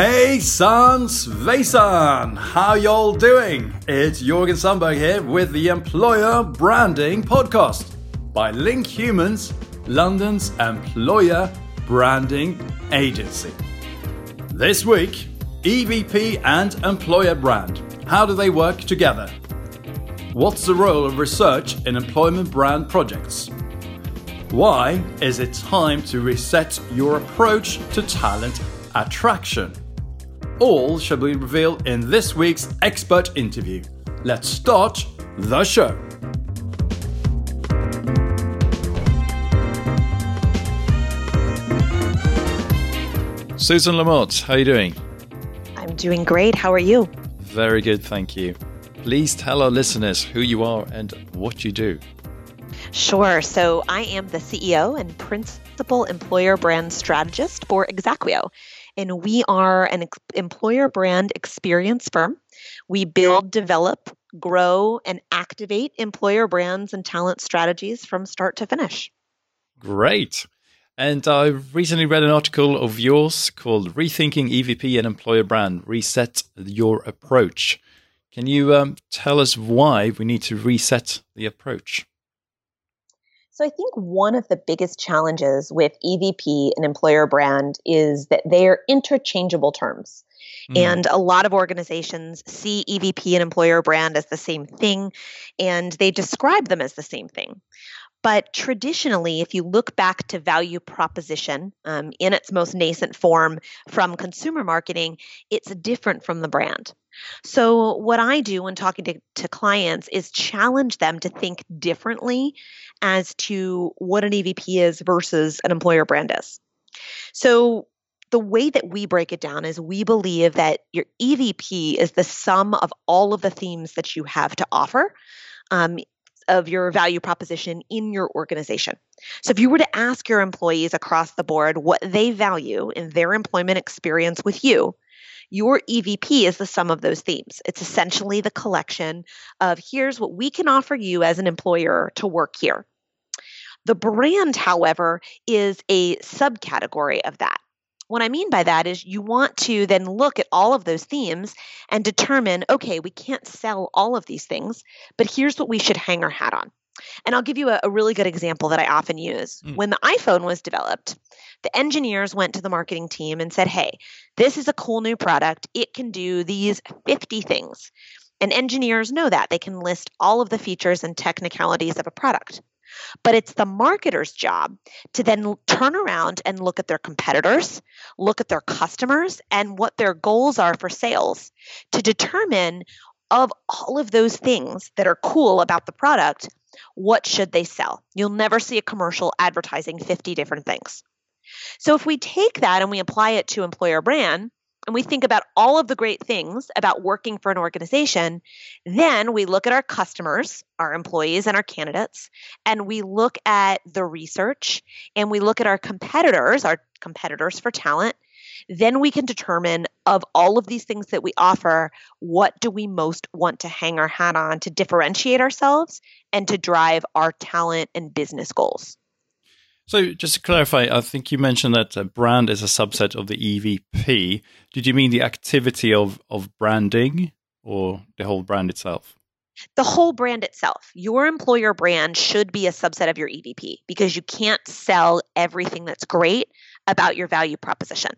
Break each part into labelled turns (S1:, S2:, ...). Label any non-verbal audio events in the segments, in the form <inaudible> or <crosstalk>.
S1: Hey San Sveisan! How y'all doing? It's Jorgen Sundberg here with the Employer Branding Podcast by Link Humans, London's employer branding agency. This week, EVP and employer brand. How do they work together? What's the role of research in employment brand projects? Why is it time to reset your approach to talent attraction? All shall be revealed in this week's expert interview. Let's start the show. Susan LaMotte, how are you doing?
S2: I'm doing great. How are you?
S1: Very good, thank you. Please tell our listeners who you are and what you do.
S2: Sure. So, I am the CEO and principal employer brand strategist for exaqueo and we are an ex- employer brand experience firm. We build, develop, grow, and activate employer brands and talent strategies from start to finish.
S1: Great. And I recently read an article of yours called Rethinking EVP and Employer Brand Reset Your Approach. Can you um, tell us why we need to reset the approach?
S2: So I think one of the biggest challenges with EVP and employer brand is that they are interchangeable terms. Mm. And a lot of organizations see EVP and employer brand as the same thing, and they describe them as the same thing. But traditionally, if you look back to value proposition um, in its most nascent form from consumer marketing, it's different from the brand. So, what I do when talking to, to clients is challenge them to think differently as to what an EVP is versus an employer brand is. So, the way that we break it down is we believe that your EVP is the sum of all of the themes that you have to offer. Um, of your value proposition in your organization. So, if you were to ask your employees across the board what they value in their employment experience with you, your EVP is the sum of those themes. It's essentially the collection of here's what we can offer you as an employer to work here. The brand, however, is a subcategory of that. What I mean by that is you want to then look at all of those themes and determine okay, we can't sell all of these things, but here's what we should hang our hat on. And I'll give you a, a really good example that I often use. Mm. When the iPhone was developed, the engineers went to the marketing team and said, Hey, this is a cool new product. It can do these 50 things. And engineers know that. They can list all of the features and technicalities of a product. But it's the marketer's job to then turn around and look at their competitors, look at their customers, and what their goals are for sales to determine of all of those things that are cool about the product, what should they sell? You'll never see a commercial advertising 50 different things. So if we take that and we apply it to employer brand, and we think about all of the great things about working for an organization, then we look at our customers, our employees, and our candidates, and we look at the research and we look at our competitors, our competitors for talent. Then we can determine of all of these things that we offer, what do we most want to hang our hat on to differentiate ourselves and to drive our talent and business goals.
S1: So, just to clarify, I think you mentioned that a brand is a subset of the EVP. Did you mean the activity of, of branding or the whole brand itself?
S2: The whole brand itself. Your employer brand should be a subset of your EVP because you can't sell everything that's great about your value proposition.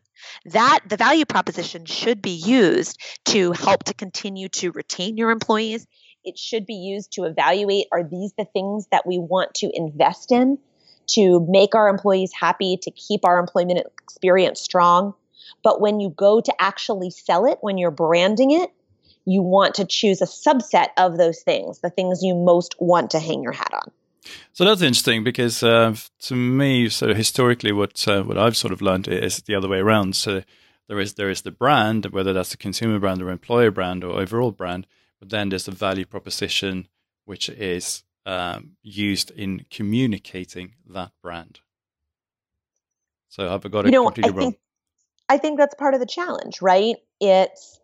S2: That the value proposition should be used to help to continue to retain your employees. It should be used to evaluate are these the things that we want to invest in to make our employees happy, to keep our employment experience strong. But when you go to actually sell it, when you're branding it, you want to choose a subset of those things, the things you most want to hang your hat on.
S1: So that's interesting because uh, to me, so historically, what uh, what I've sort of learned is the other way around. So there is there is the brand, whether that's a consumer brand or employer brand or overall brand, but then there's the value proposition, which is um, used in communicating that brand. So have I got it you know, I
S2: wrong? Think, I think that's part of the challenge, right? It's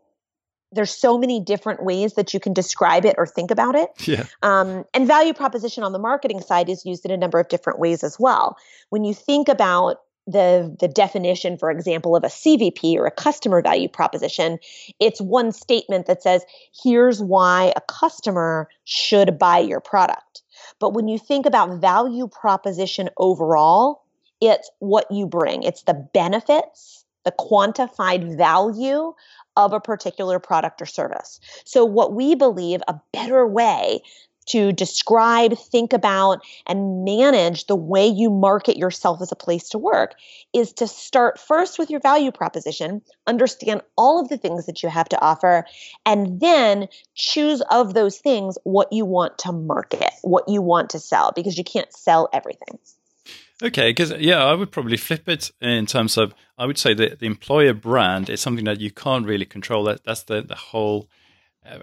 S2: there's so many different ways that you can describe it or think about it. <laughs>
S1: Yeah.
S2: Um, and value proposition on the marketing side is used in a number of different ways as well. When you think about the the definition for example of a CVP or a customer value proposition it's one statement that says here's why a customer should buy your product but when you think about value proposition overall it's what you bring it's the benefits the quantified value of a particular product or service. So, what we believe a better way to describe, think about, and manage the way you market yourself as a place to work is to start first with your value proposition, understand all of the things that you have to offer, and then choose of those things what you want to market, what you want to sell, because you can't sell everything.
S1: Okay, because yeah, I would probably flip it in terms of I would say that the employer brand is something that you can't really control. That that's the the whole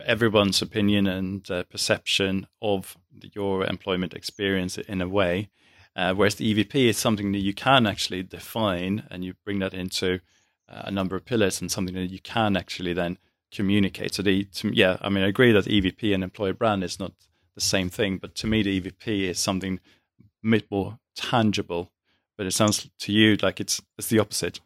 S1: everyone's opinion and uh, perception of your employment experience in a way. Uh, whereas the EVP is something that you can actually define, and you bring that into uh, a number of pillars, and something that you can actually then communicate. So the to, yeah, I mean, I agree that EVP and employer brand is not the same thing, but to me, the EVP is something a bit more tangible. But it sounds to you like it's it's the opposite.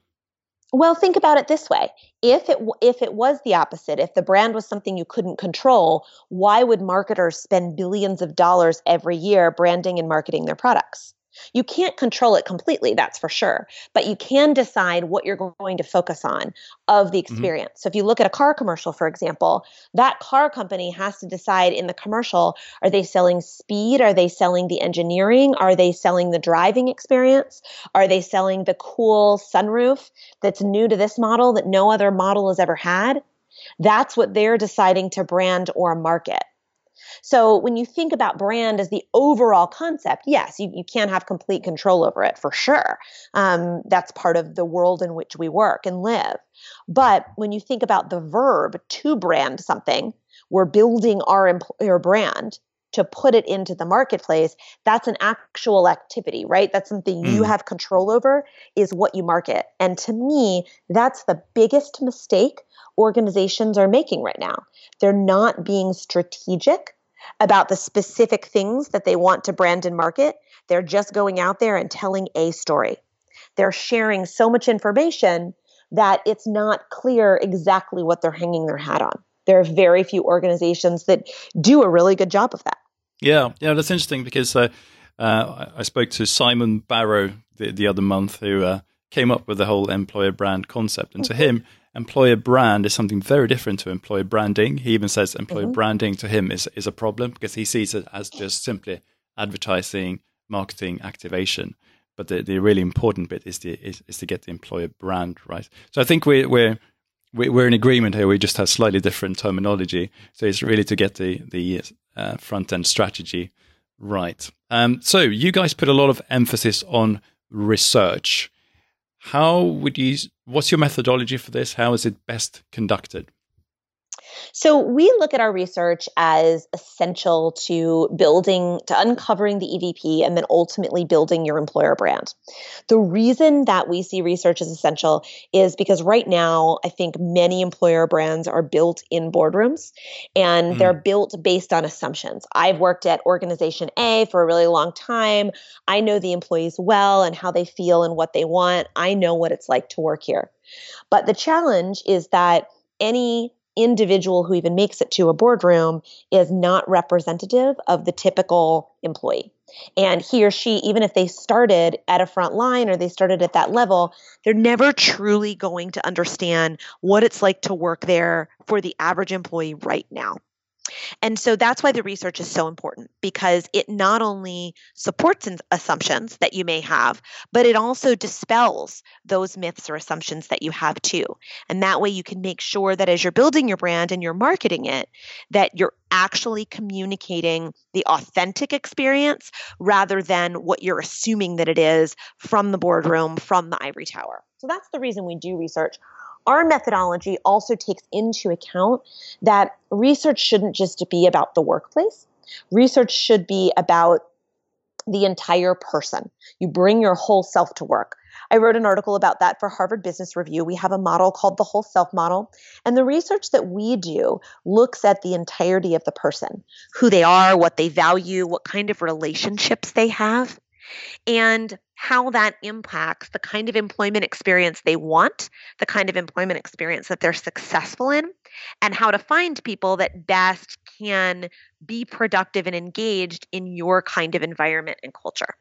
S2: Well, think about it this way. If it if it was the opposite, if the brand was something you couldn't control, why would marketers spend billions of dollars every year branding and marketing their products? You can't control it completely, that's for sure, but you can decide what you're going to focus on of the mm-hmm. experience. Mm-hmm. So if you look at a car commercial, for example, that car company has to decide in the commercial are they selling speed? Are they selling the engineering? Are they selling the driving experience? Are they selling the cool sunroof that's new to this model that no other model has ever had? That's what they're deciding to brand or market. So when you think about brand as the overall concept, yes, you, you can't have complete control over it for sure. Um, that's part of the world in which we work and live. But when you think about the verb to brand something, we're building our employer brand to put it into the marketplace that's an actual activity right that's something mm. you have control over is what you market and to me that's the biggest mistake organizations are making right now they're not being strategic about the specific things that they want to brand and market. They're just going out there and telling a story. They're sharing so much information that it's not clear exactly what they're hanging their hat on. There are very few organizations that do a really good job of that.
S1: Yeah, yeah, that's interesting because uh, uh, I spoke to Simon Barrow the, the other month who uh, came up with the whole employer brand concept, and to mm-hmm. him, employer brand is something very different to employer branding. He even says employer mm-hmm. branding to him is, is a problem because he sees it as just simply advertising, marketing, activation. But the, the really important bit is, the, is, is to get the employer brand right. So I think we, we're we're in agreement here. We just have slightly different terminology. So it's really to get the the uh, front end strategy right. Um, so you guys put a lot of emphasis on research. How would you? What's your methodology for this? How is it best conducted?
S2: So we look at our research as essential to building, to uncovering the EVP and then ultimately building your employer brand. The reason that we see research as essential is because right now, I think many employer brands are built in boardrooms and mm. they're built based on assumptions. I've worked at organization A for a really long time. I know the employees well and how they feel and what they want. I know what it's like to work here. But the challenge is that any individual who even makes it to a boardroom is not representative of the typical employee. And he or she, even if they started at a front line or they started at that level, they're never truly going to understand what it's like to work there for the average employee right now. And so that's why the research is so important because it not only supports assumptions that you may have, but it also dispels those myths or assumptions that you have too. And that way you can make sure that as you're building your brand and you're marketing it, that you're actually communicating the authentic experience rather than what you're assuming that it is from the boardroom, from the ivory tower. So that's the reason we do research our methodology also takes into account that research shouldn't just be about the workplace. Research should be about the entire person. You bring your whole self to work. I wrote an article about that for Harvard Business Review. We have a model called the whole self model. And the research that we do looks at the entirety of the person who they are, what they value, what kind of relationships they have. and how that impacts the kind of employment experience they want, the kind of employment experience that they're successful in, and how to find people that best can be productive and engaged in your kind of environment and culture.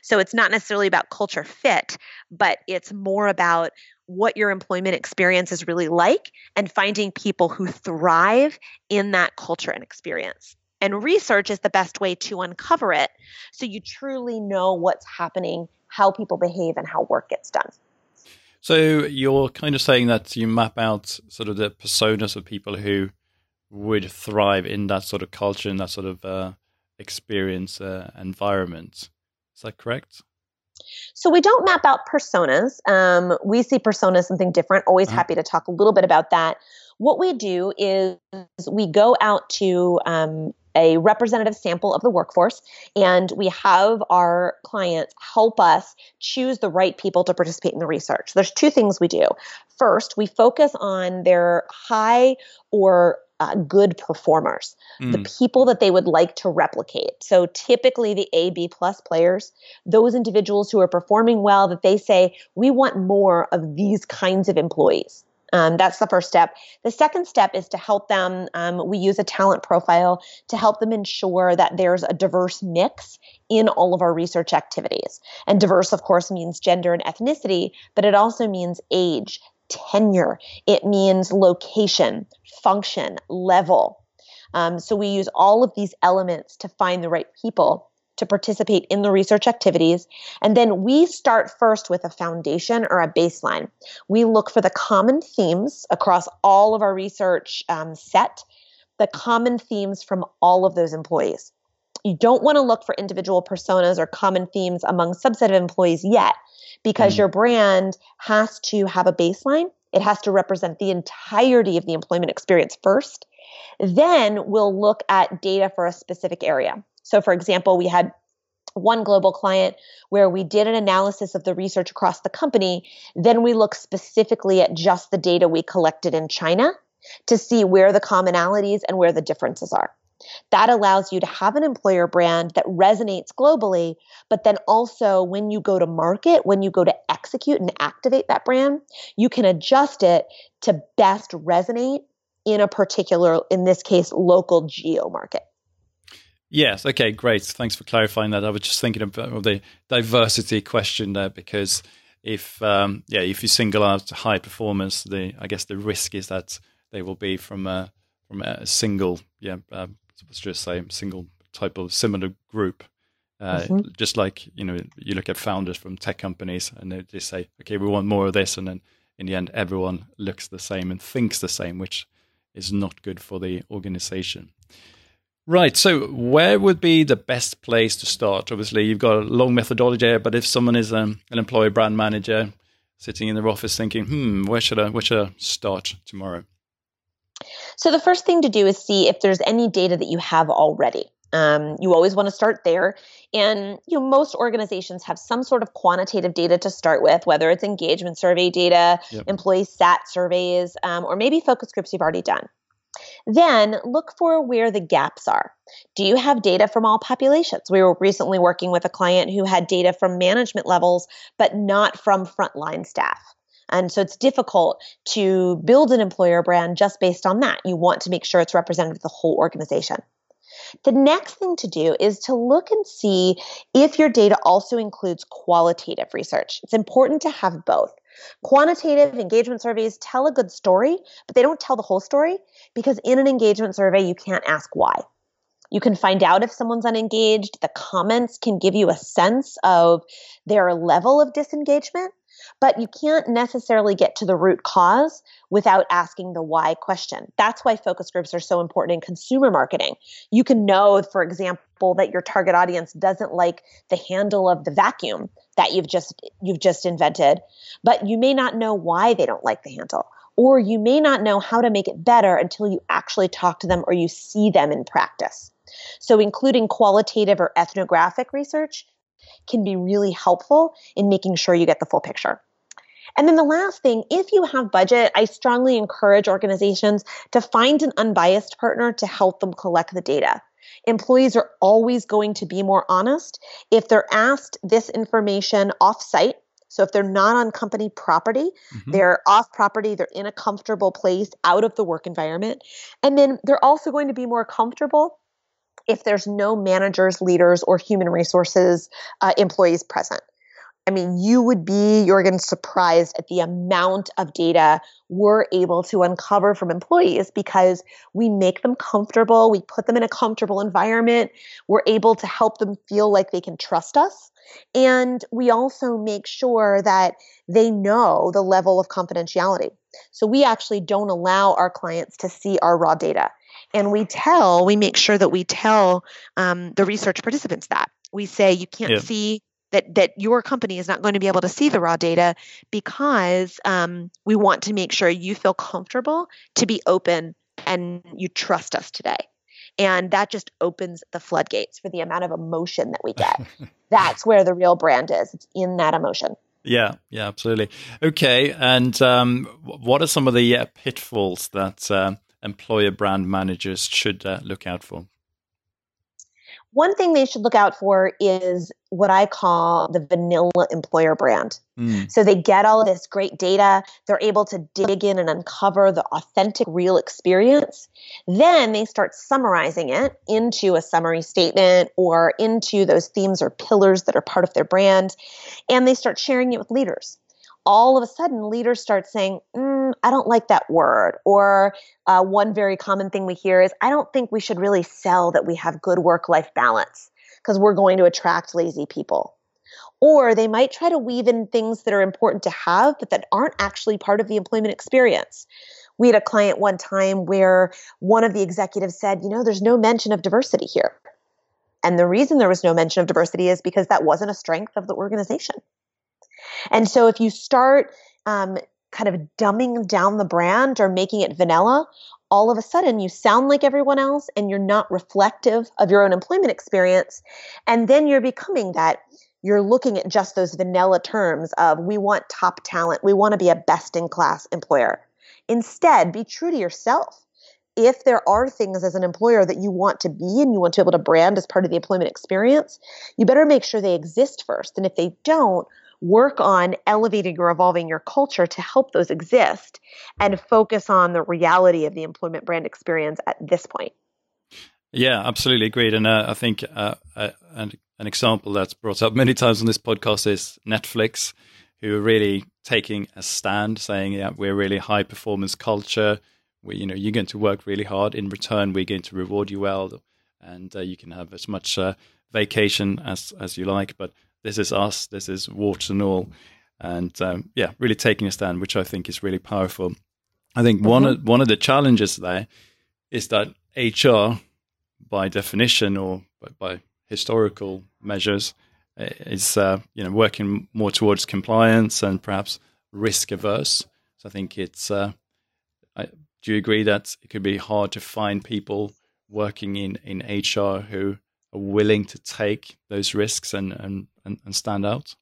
S2: So it's not necessarily about culture fit, but it's more about what your employment experience is really like and finding people who thrive in that culture and experience. And research is the best way to uncover it so you truly know what's happening, how people behave, and how work gets done.
S1: So you're kind of saying that you map out sort of the personas of people who would thrive in that sort of culture, in that sort of uh, experience uh, environment. Is that correct?
S2: So we don't map out personas. Um, we see personas something different. Always uh-huh. happy to talk a little bit about that. What we do is we go out to um, a representative sample of the workforce and we have our clients help us choose the right people to participate in the research. There's two things we do. First, we focus on their high or uh, good performers, mm. the people that they would like to replicate. So typically the A, B plus players, those individuals who are performing well that they say, we want more of these kinds of employees. Um, that's the first step. The second step is to help them. Um, we use a talent profile to help them ensure that there's a diverse mix in all of our research activities. And diverse, of course, means gender and ethnicity, but it also means age, tenure, it means location, function, level. Um, so we use all of these elements to find the right people to participate in the research activities. And then we start first with a foundation or a baseline. We look for the common themes across all of our research um, set, the common themes from all of those employees. You don't want to look for individual personas or common themes among subset of employees yet, because mm. your brand has to have a baseline. It has to represent the entirety of the employment experience first. Then we'll look at data for a specific area. So, for example, we had one global client where we did an analysis of the research across the company. Then we look specifically at just the data we collected in China to see where the commonalities and where the differences are. That allows you to have an employer brand that resonates globally, but then also when you go to market, when you go to execute and activate that brand, you can adjust it to best resonate in a particular, in this case, local geo market.
S1: Yes. Okay. Great. Thanks for clarifying that. I was just thinking about the diversity question there because if um, yeah, if you single out high performance, the I guess the risk is that they will be from a from a single yeah, uh, let's just say single type of similar group. Uh, mm-hmm. Just like you know, you look at founders from tech companies, and they just say, "Okay, we want more of this," and then in the end, everyone looks the same and thinks the same, which is not good for the organization. Right. So, where would be the best place to start? Obviously, you've got a long methodology but if someone is um, an employee brand manager sitting in their office thinking, "Hmm, where should I where should I start tomorrow?"
S2: So, the first thing to do is see if there's any data that you have already. Um, you always want to start there. And you know, most organizations have some sort of quantitative data to start with, whether it's engagement survey data, yep. employee sat surveys, um, or maybe focus groups you've already done. Then look for where the gaps are. Do you have data from all populations? We were recently working with a client who had data from management levels, but not from frontline staff. And so it's difficult to build an employer brand just based on that. You want to make sure it's representative of the whole organization. The next thing to do is to look and see if your data also includes qualitative research. It's important to have both. Quantitative engagement surveys tell a good story, but they don't tell the whole story because in an engagement survey, you can't ask why. You can find out if someone's unengaged. The comments can give you a sense of their level of disengagement, but you can't necessarily get to the root cause without asking the why question. That's why focus groups are so important in consumer marketing. You can know, for example, that your target audience doesn't like the handle of the vacuum that you've just you've just invented, but you may not know why they don't like the handle or you may not know how to make it better until you actually talk to them or you see them in practice. So, including qualitative or ethnographic research can be really helpful in making sure you get the full picture. And then the last thing, if you have budget, I strongly encourage organizations to find an unbiased partner to help them collect the data. Employees are always going to be more honest. If they're asked this information offsite, so if they're not on company property, mm-hmm. they're off property, they're in a comfortable place out of the work environment. And then they're also going to be more comfortable if there's no managers, leaders, or human resources uh, employees present. I mean, you would be, Jorgen, surprised at the amount of data we're able to uncover from employees because we make them comfortable. We put them in a comfortable environment. We're able to help them feel like they can trust us. And we also make sure that they know the level of confidentiality. So we actually don't allow our clients to see our raw data. And we tell, we make sure that we tell um, the research participants that. We say you can't yeah. see that that your company is not going to be able to see the raw data because um, we want to make sure you feel comfortable to be open and you trust us today. And that just opens the floodgates for the amount of emotion that we get. <laughs> That's where the real brand is. It's in that emotion.
S1: Yeah. Yeah absolutely. Okay. And um, what are some of the uh, pitfalls that uh, employer brand managers should uh, look out for
S2: one thing they should look out for is what I call the vanilla employer brand. Mm. So they get all of this great data, they're able to dig in and uncover the authentic, real experience. Then they start summarizing it into a summary statement or into those themes or pillars that are part of their brand, and they start sharing it with leaders all of a sudden leaders start saying, mm, I don't like that word. Or uh, one very common thing we hear is, I don't think we should really sell that we have good work life balance because we're going to attract lazy people. Or they might try to weave in things that are important to have, but that aren't actually part of the employment experience. We had a client one time where one of the executives said, You know, there's no mention of diversity here. And the reason there was no mention of diversity is because that wasn't a strength of the organization. And so if you start um, kind of dumbing down the brand or making it vanilla, all of a sudden you sound like everyone else and you're not reflective of your own employment experience. And then you're becoming that. You're looking at just those vanilla terms of we want top talent, we want to be a best in class employer. Instead, be true to yourself. If there are things as an employer that you want to be and you want to be able to brand as part of the employment experience, you better make sure they exist first. And if they don't, work on elevating or evolving your culture to help those exist and focus on the reality of the employment brand experience at this point.
S1: Yeah, absolutely agreed. And uh, I think uh, uh, an, an example that's brought up many times on this podcast is Netflix, who are really taking a stand, saying, "Yeah, we're really high performance culture. We, you know, you're going to work really hard. In return, we're going to reward you well, and uh, you can have as much uh, vacation as as you like. But this is us, this is warts and all. And um, yeah, really taking a stand, which I think is really powerful. I think mm-hmm. one of one of the challenges there is that HR, by definition or by, by historical measures, is uh, you know working more towards compliance and perhaps risk averse. So I think it's. Uh, I, do you agree that it could be hard to find people working in in HR who are willing to take those risks and, and, and, and stand out?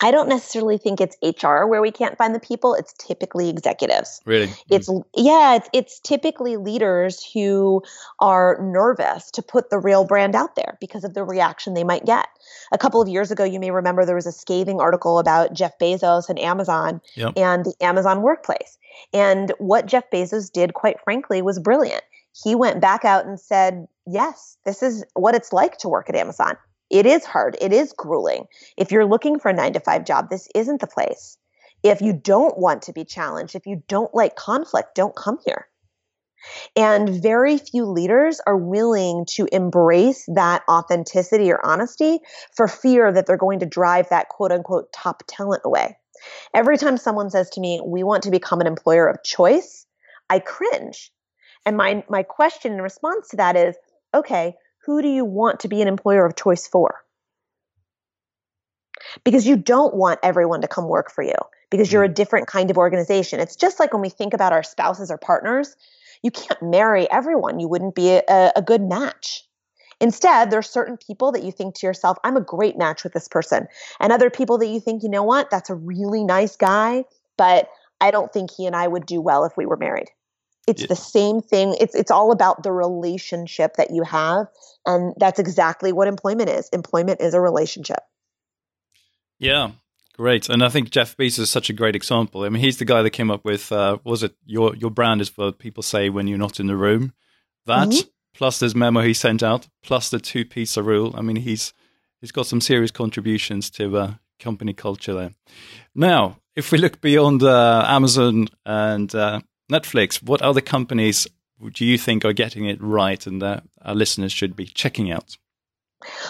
S2: I don't necessarily think it's HR where we can't find the people. It's typically executives.
S1: Really?
S2: It's mm. yeah, it's it's typically leaders who are nervous to put the real brand out there because of the reaction they might get. A couple of years ago, you may remember there was a scathing article about Jeff Bezos and Amazon yep. and the Amazon workplace. And what Jeff Bezos did, quite frankly, was brilliant he went back out and said, Yes, this is what it's like to work at Amazon. It is hard, it is grueling. If you're looking for a nine to five job, this isn't the place. If you don't want to be challenged, if you don't like conflict, don't come here. And very few leaders are willing to embrace that authenticity or honesty for fear that they're going to drive that quote unquote top talent away. Every time someone says to me, We want to become an employer of choice, I cringe and my my question in response to that is, okay, who do you want to be an employer of choice for? Because you don't want everyone to come work for you because you're a mm. different kind of organization. It's just like when we think about our spouses or partners, you can't marry everyone. You wouldn't be a, a good match. Instead, there are certain people that you think to yourself, I'm a great match with this person. And other people that you think, you know what, that's a really nice guy, but I don't think he and I would do well if we were married. It's yeah. the same thing. It's it's all about the relationship that you have, and that's exactly what employment is. Employment is a relationship.
S1: Yeah, great. And I think Jeff Bezos is such a great example. I mean, he's the guy that came up with uh, was it your your brand is what people say when you're not in the room. That mm-hmm. plus this memo he sent out, plus the two pizza rule. I mean, he's he's got some serious contributions to uh, company culture there. Now, if we look beyond uh, Amazon and uh, Netflix, what other companies do you think are getting it right and that our listeners should be checking out?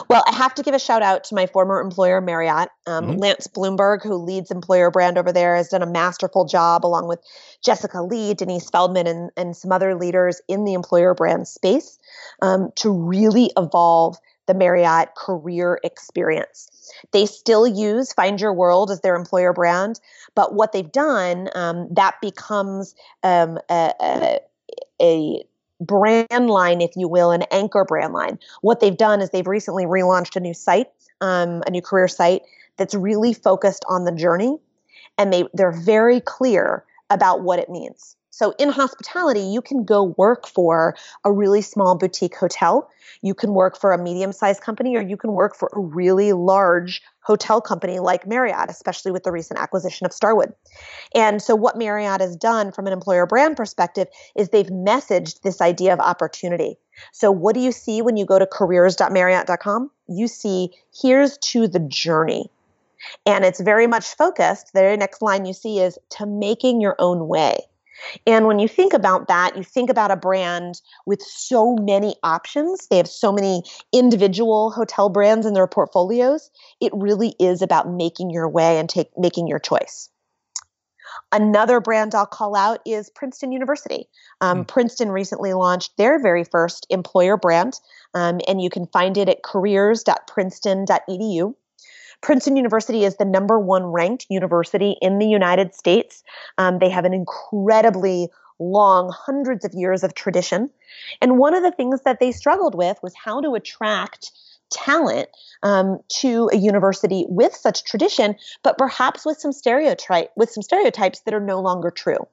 S2: Well, I have to give a shout out to my former employer, Marriott. Um, mm-hmm. Lance Blumberg, who leads employer brand over there, has done a masterful job along with Jessica Lee, Denise Feldman, and, and some other leaders in the employer brand space um, to really evolve the Marriott career experience. They still use Find Your World as their employer brand, but what they've done, um, that becomes um, a, a, a brand line, if you will, an anchor brand line. What they've done is they've recently relaunched a new site, um, a new career site that's really focused on the journey, and they they're very clear about what it means. So in hospitality, you can go work for a really small boutique hotel. You can work for a medium sized company, or you can work for a really large hotel company like Marriott, especially with the recent acquisition of Starwood. And so, what Marriott has done from an employer brand perspective is they've messaged this idea of opportunity. So, what do you see when you go to careers.marriott.com? You see, here's to the journey. And it's very much focused. The next line you see is to making your own way. And when you think about that, you think about a brand with so many options. They have so many individual hotel brands in their portfolios. It really is about making your way and take making your choice. Another brand I'll call out is Princeton University. Um, mm. Princeton recently launched their very first employer brand, um, and you can find it at careers.princeton.edu. Princeton University is the number one ranked university in the United States. Um, they have an incredibly long, hundreds of years of tradition. And one of the things that they struggled with was how to attract talent um, to a university with such tradition, but perhaps with some stereotype with some stereotypes that are no longer true.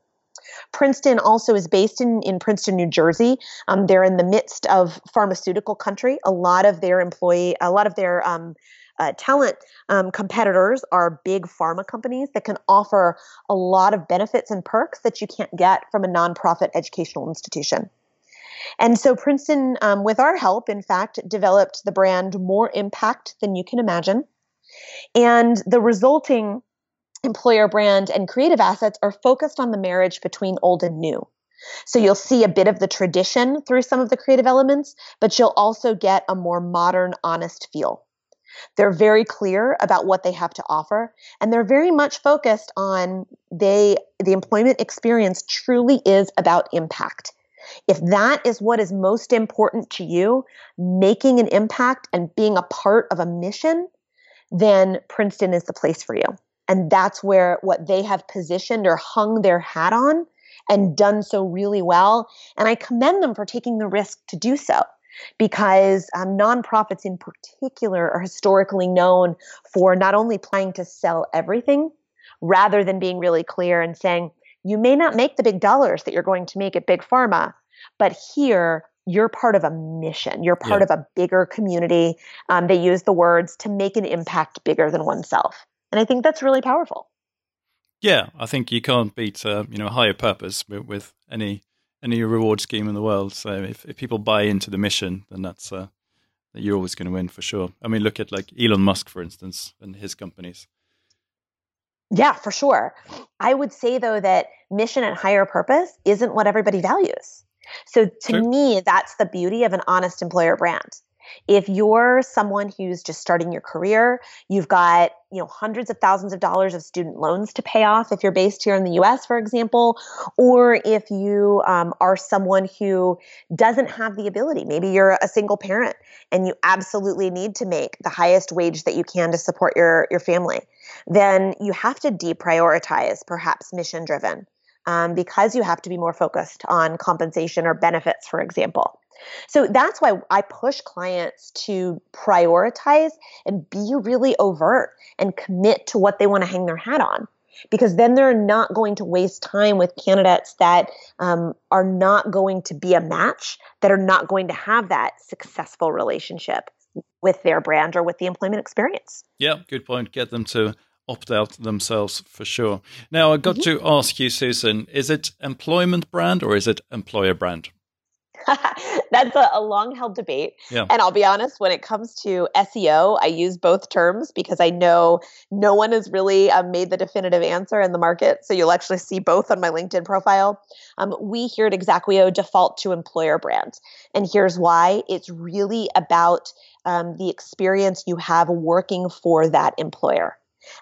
S2: Princeton also is based in, in Princeton, New Jersey. Um, they're in the midst of pharmaceutical country. A lot of their employee, a lot of their um, uh, talent um, competitors are big pharma companies that can offer a lot of benefits and perks that you can't get from a nonprofit educational institution. And so Princeton, um, with our help, in fact, developed the brand More Impact Than You Can Imagine. And the resulting employer brand and creative assets are focused on the marriage between old and new. So you'll see a bit of the tradition through some of the creative elements, but you'll also get a more modern, honest feel. They're very clear about what they have to offer, and they're very much focused on they the employment experience truly is about impact. If that is what is most important to you, making an impact and being a part of a mission, then Princeton is the place for you. And that's where what they have positioned or hung their hat on and done so really well. And I commend them for taking the risk to do so because um, nonprofits in particular are historically known for not only trying to sell everything rather than being really clear and saying you may not make the big dollars that you're going to make at big pharma but here you're part of a mission. You're part yeah. of a bigger community um, they use the words to make an impact bigger than oneself. And i think that's really powerful.
S1: Yeah i think you can't beat uh, you know a higher purpose with, with any any reward scheme in the world. So if, if people buy into the mission, then that's uh, you're always going to win for sure. I mean, look at like Elon Musk, for instance, and his companies.
S2: Yeah, for sure. I would say though that mission and higher purpose isn't what everybody values. So to True. me, that's the beauty of an honest employer brand. If you're someone who's just starting your career, you've got, you know, hundreds of thousands of dollars of student loans to pay off if you're based here in the US, for example, or if you um, are someone who doesn't have the ability, maybe you're a single parent and you absolutely need to make the highest wage that you can to support your, your family, then you have to deprioritize perhaps mission driven. Um, because you have to be more focused on compensation or benefits, for example. So that's why I push clients to prioritize and be really overt and commit to what they want to hang their hat on. because then they're not going to waste time with candidates that um, are not going to be a match, that are not going to have that successful relationship with their brand or with the employment experience.
S1: Yeah, good point. Get them to opt out themselves for sure. Now, I got mm-hmm. to ask you, Susan, is it employment brand or is it employer brand? <laughs>
S2: That's a, a long held debate. Yeah. And I'll be honest, when it comes to SEO, I use both terms because I know no one has really um, made the definitive answer in the market. So you'll actually see both on my LinkedIn profile. Um, we here at exaqueo default to employer brand. And here's why it's really about um, the experience you have working for that employer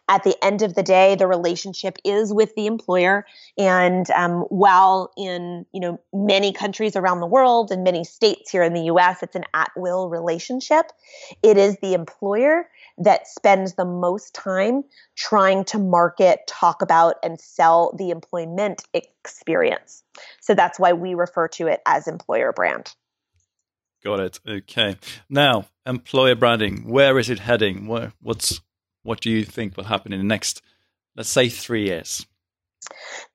S2: at the end of the day, the relationship is with the employer. And um, while in you know many countries around the world and many states here in the U.S., it's an at-will relationship, it is the employer that spends the most time trying to market, talk about, and sell the employment experience. So that's why we refer to it as employer brand.
S1: Got it. Okay. Now, employer branding. Where is it heading? Where, what's what do you think will happen in the next, let's say, three years?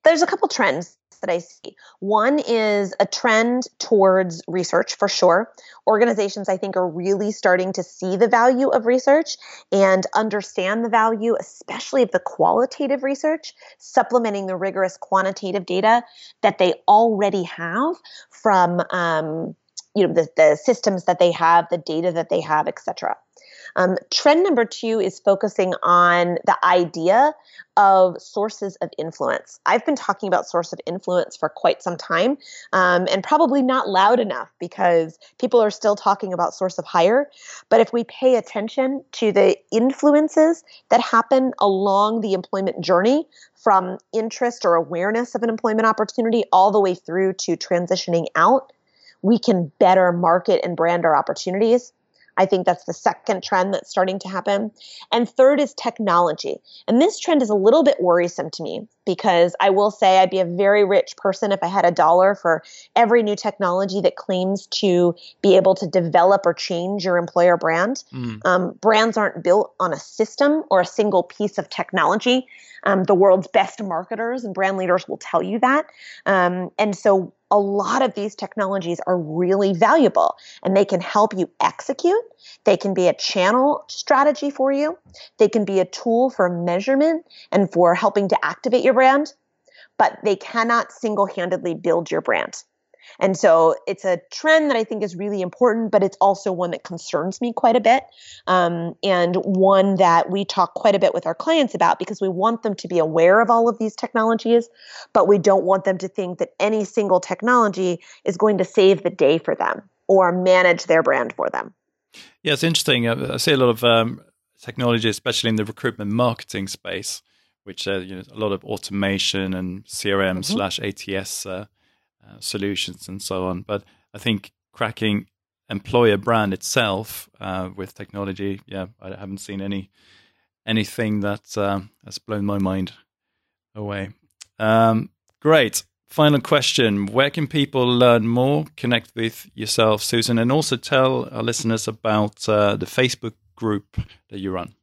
S2: There's a couple trends that I see. One is a trend towards research for sure. Organizations, I think, are really starting to see the value of research and understand the value, especially of the qualitative research, supplementing the rigorous quantitative data that they already have from. Um, you know the, the systems that they have the data that they have etc um, trend number two is focusing on the idea of sources of influence. I've been talking about source of influence for quite some time um, and probably not loud enough because people are still talking about source of hire. But if we pay attention to the influences that happen along the employment journey from interest or awareness of an employment opportunity all the way through to transitioning out, we can better market and brand our opportunities I think that's the second trend that's starting to happen. And third is technology. And this trend is a little bit worrisome to me because I will say I'd be a very rich person if I had a dollar for every new technology that claims to be able to develop or change your employer brand. Mm. Um, brands aren't built on a system or a single piece of technology. Um, the world's best marketers and brand leaders will tell you that. Um, and so a lot of these technologies are really valuable and they can help you execute. They can be a channel strategy for you. They can be a tool for measurement and for helping to activate your brand, but they cannot single handedly build your brand. And so it's a trend that I think is really important, but it's also one that concerns me quite a bit. Um, and one that we talk quite a bit with our clients about because we want them to be aware of all of these technologies, but we don't want them to think that any single technology is going to save the day for them or manage their brand for them.
S1: Yeah, it's interesting. I see a lot of um, technology, especially in the recruitment marketing space, which uh, you know a lot of automation and CRM mm-hmm. slash ATS uh, uh, solutions and so on. But I think cracking employer brand itself uh, with technology, yeah, I haven't seen any anything that uh, has blown my mind away. Um, great. Final question: Where can people learn more, connect with yourself, Susan, and also tell our listeners about uh, the Facebook group that you run?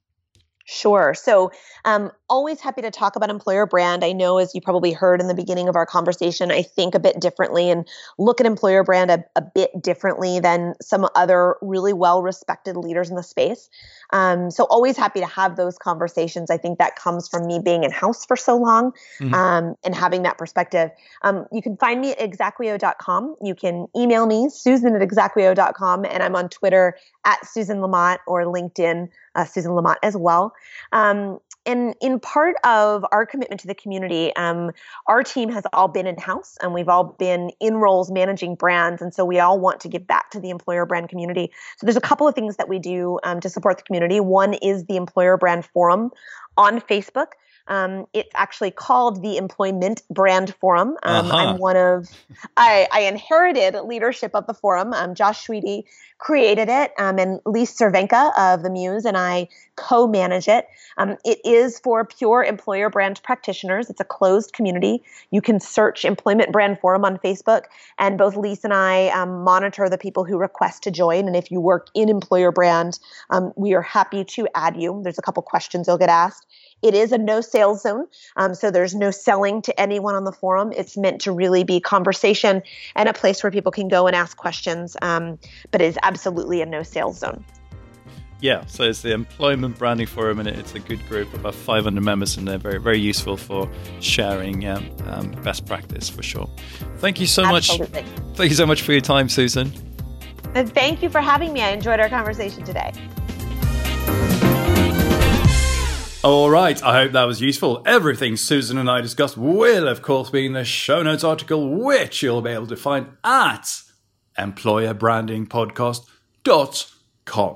S2: Sure. So, um, always happy to talk about employer brand. I know, as you probably heard in the beginning of our conversation, I think a bit differently and look at employer brand a, a bit differently than some other really well respected leaders in the space. Um, so, always happy to have those conversations. I think that comes from me being in house for so long mm-hmm. um, and having that perspective. Um, you can find me at exaqueo.com. You can email me, susan at exaqueo.com, and I'm on Twitter at Susan LaMotte or LinkedIn, uh, Susan LaMotte as well. Um, and in part of our commitment to the community, um, our team has all been in house and we've all been in roles managing brands. And so we all want to give back to the employer brand community. So there's a couple of things that we do um, to support the community. One is the Employer Brand Forum on Facebook. Um, it's actually called the Employment Brand Forum. Um, uh-huh. I'm one of, I, I, inherited leadership of the forum. Um, Josh Schwede created it, um, and Lise Cervenka of the Muse and I co-manage it. Um, it is for pure employer brand practitioners. It's a closed community. You can search Employment Brand Forum on Facebook, and both Lise and I um, monitor the people who request to join. And if you work in employer brand, we are happy to add you. There's a couple questions you'll get asked It is a no sales zone, um, so there's no selling to anyone on the forum. It's meant to really be conversation and a place where people can go and ask questions, um, but it is absolutely a no sales zone.
S1: Yeah, so it's the Employment Branding Forum, and it's a good group, about 500 members, and they're very, very useful for sharing um, um, best practice for sure. Thank you so Absolutely. much. Thank you so much for your time, Susan.
S2: And thank you for having me. I enjoyed our conversation today.
S1: All right, I hope that was useful. Everything Susan and I discussed will, of course, be in the show notes article, which you'll be able to find at employerbrandingpodcast.com.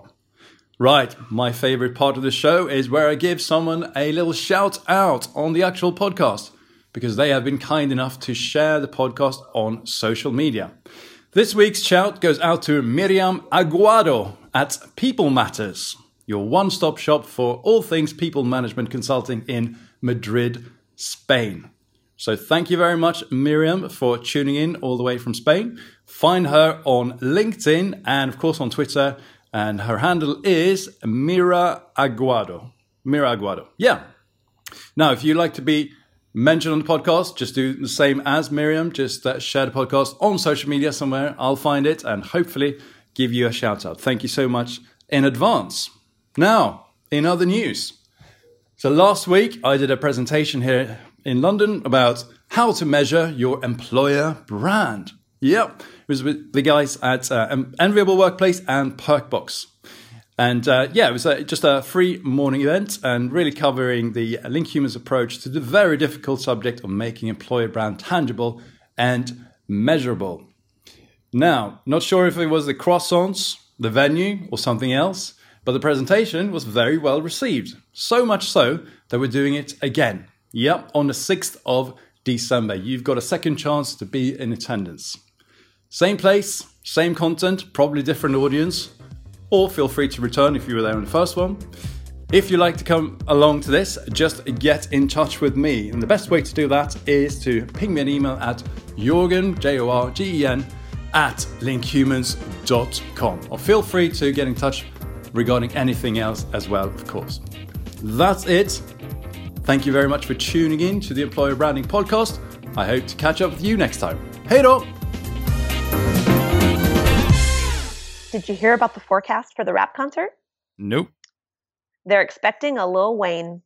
S1: Right, my favorite part of the show is where I give someone a little shout out on the actual podcast because they have been kind enough to share the podcast on social media. This week's shout goes out to Miriam Aguado at People Matters, your one stop shop for all things people management consulting in Madrid, Spain. So thank you very much, Miriam, for tuning in all the way from Spain. Find her on LinkedIn and, of course, on Twitter and her handle is Mira Aguado. Mira Aguado. Yeah. Now, if you'd like to be mentioned on the podcast, just do the same as Miriam. Just uh, share the podcast on social media somewhere. I'll find it and hopefully give you a shout out. Thank you so much in advance. Now, in other news. So last week I did a presentation here in London about how to measure your employer brand. Yep, it was with the guys at uh, Enviable Workplace and Perkbox. And uh, yeah, it was a, just a free morning event and really covering the Link Humans approach to the very difficult subject of making employer brand tangible and measurable. Now, not sure if it was the croissants, the venue, or something else, but the presentation was very well received. So much so that we're doing it again. Yep, on the 6th of December. You've got a second chance to be in attendance. Same place, same content, probably different audience, or feel free to return if you were there in the first one. If you'd like to come along to this, just get in touch with me. And the best way to do that is to ping me an email at Jorgen, J O R G E N, at linkhumans.com. Or feel free to get in touch regarding anything else as well, of course. That's it. Thank you very much for tuning in to the Employer Branding Podcast. I hope to catch up with you next time. Hey, dog!
S2: Did you hear about the forecast for the rap concert?
S1: Nope.
S2: They're expecting a Lil Wayne